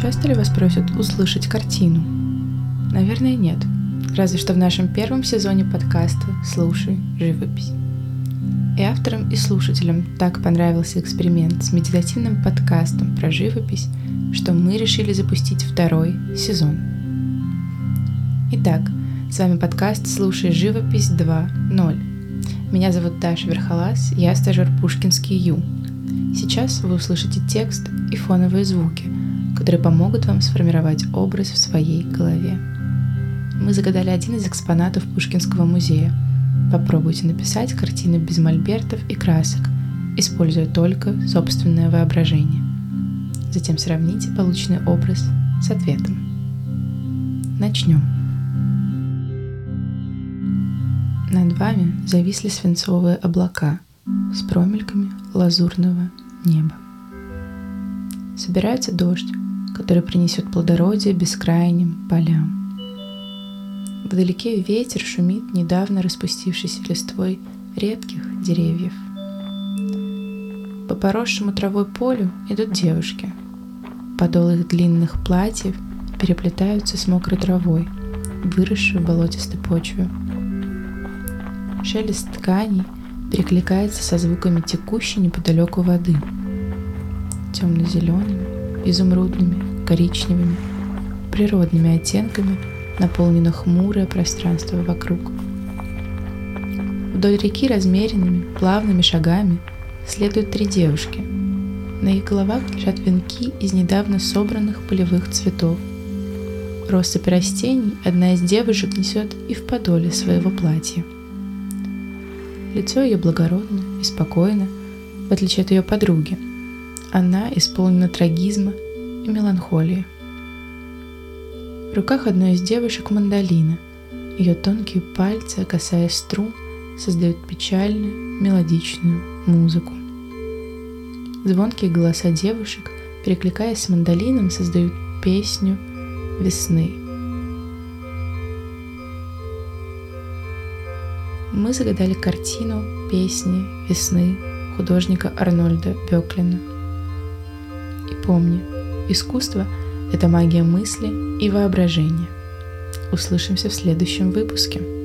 Часто ли вас просят услышать картину? Наверное, нет. Разве что в нашем первом сезоне подкаста «Слушай живопись». И авторам, и слушателям так понравился эксперимент с медитативным подкастом про живопись, что мы решили запустить второй сезон. Итак, с вами подкаст «Слушай живопись 2.0». Меня зовут Даша Верхолаз, я стажер Пушкинский Ю. Сейчас вы услышите текст и фоновые звуки, которые помогут вам сформировать образ в своей голове. Мы загадали один из экспонатов Пушкинского музея. Попробуйте написать картины без мольбертов и красок, используя только собственное воображение. Затем сравните полученный образ с ответом. Начнем. Над вами зависли свинцовые облака с промельками лазурного неба. Собирается дождь, который принесет плодородие бескрайним полям. Вдалеке ветер шумит недавно распустившейся листвой редких деревьев. По поросшему травой полю идут девушки. Подолы их длинных платьев переплетаются с мокрой травой, выросшей в болотистой почве. Шелест тканей перекликается со звуками текущей неподалеку воды. Темно-зелеными, изумрудными, коричневыми, природными оттенками наполнено хмурое пространство вокруг. Вдоль реки размеренными, плавными шагами следуют три девушки. На их головах лежат венки из недавно собранных полевых цветов. Россыпь растений одна из девушек несет и в подоле своего платья – Лицо ее благородно и спокойно, в отличие от ее подруги. Она исполнена трагизма и меланхолии. В руках одной из девушек мандолина. Ее тонкие пальцы, касаясь струн, создают печальную, мелодичную музыку. Звонкие голоса девушек, перекликаясь с мандолином, создают песню весны – мы загадали картину «Песни весны» художника Арнольда Беклина. И помни, искусство – это магия мысли и воображения. Услышимся в следующем выпуске.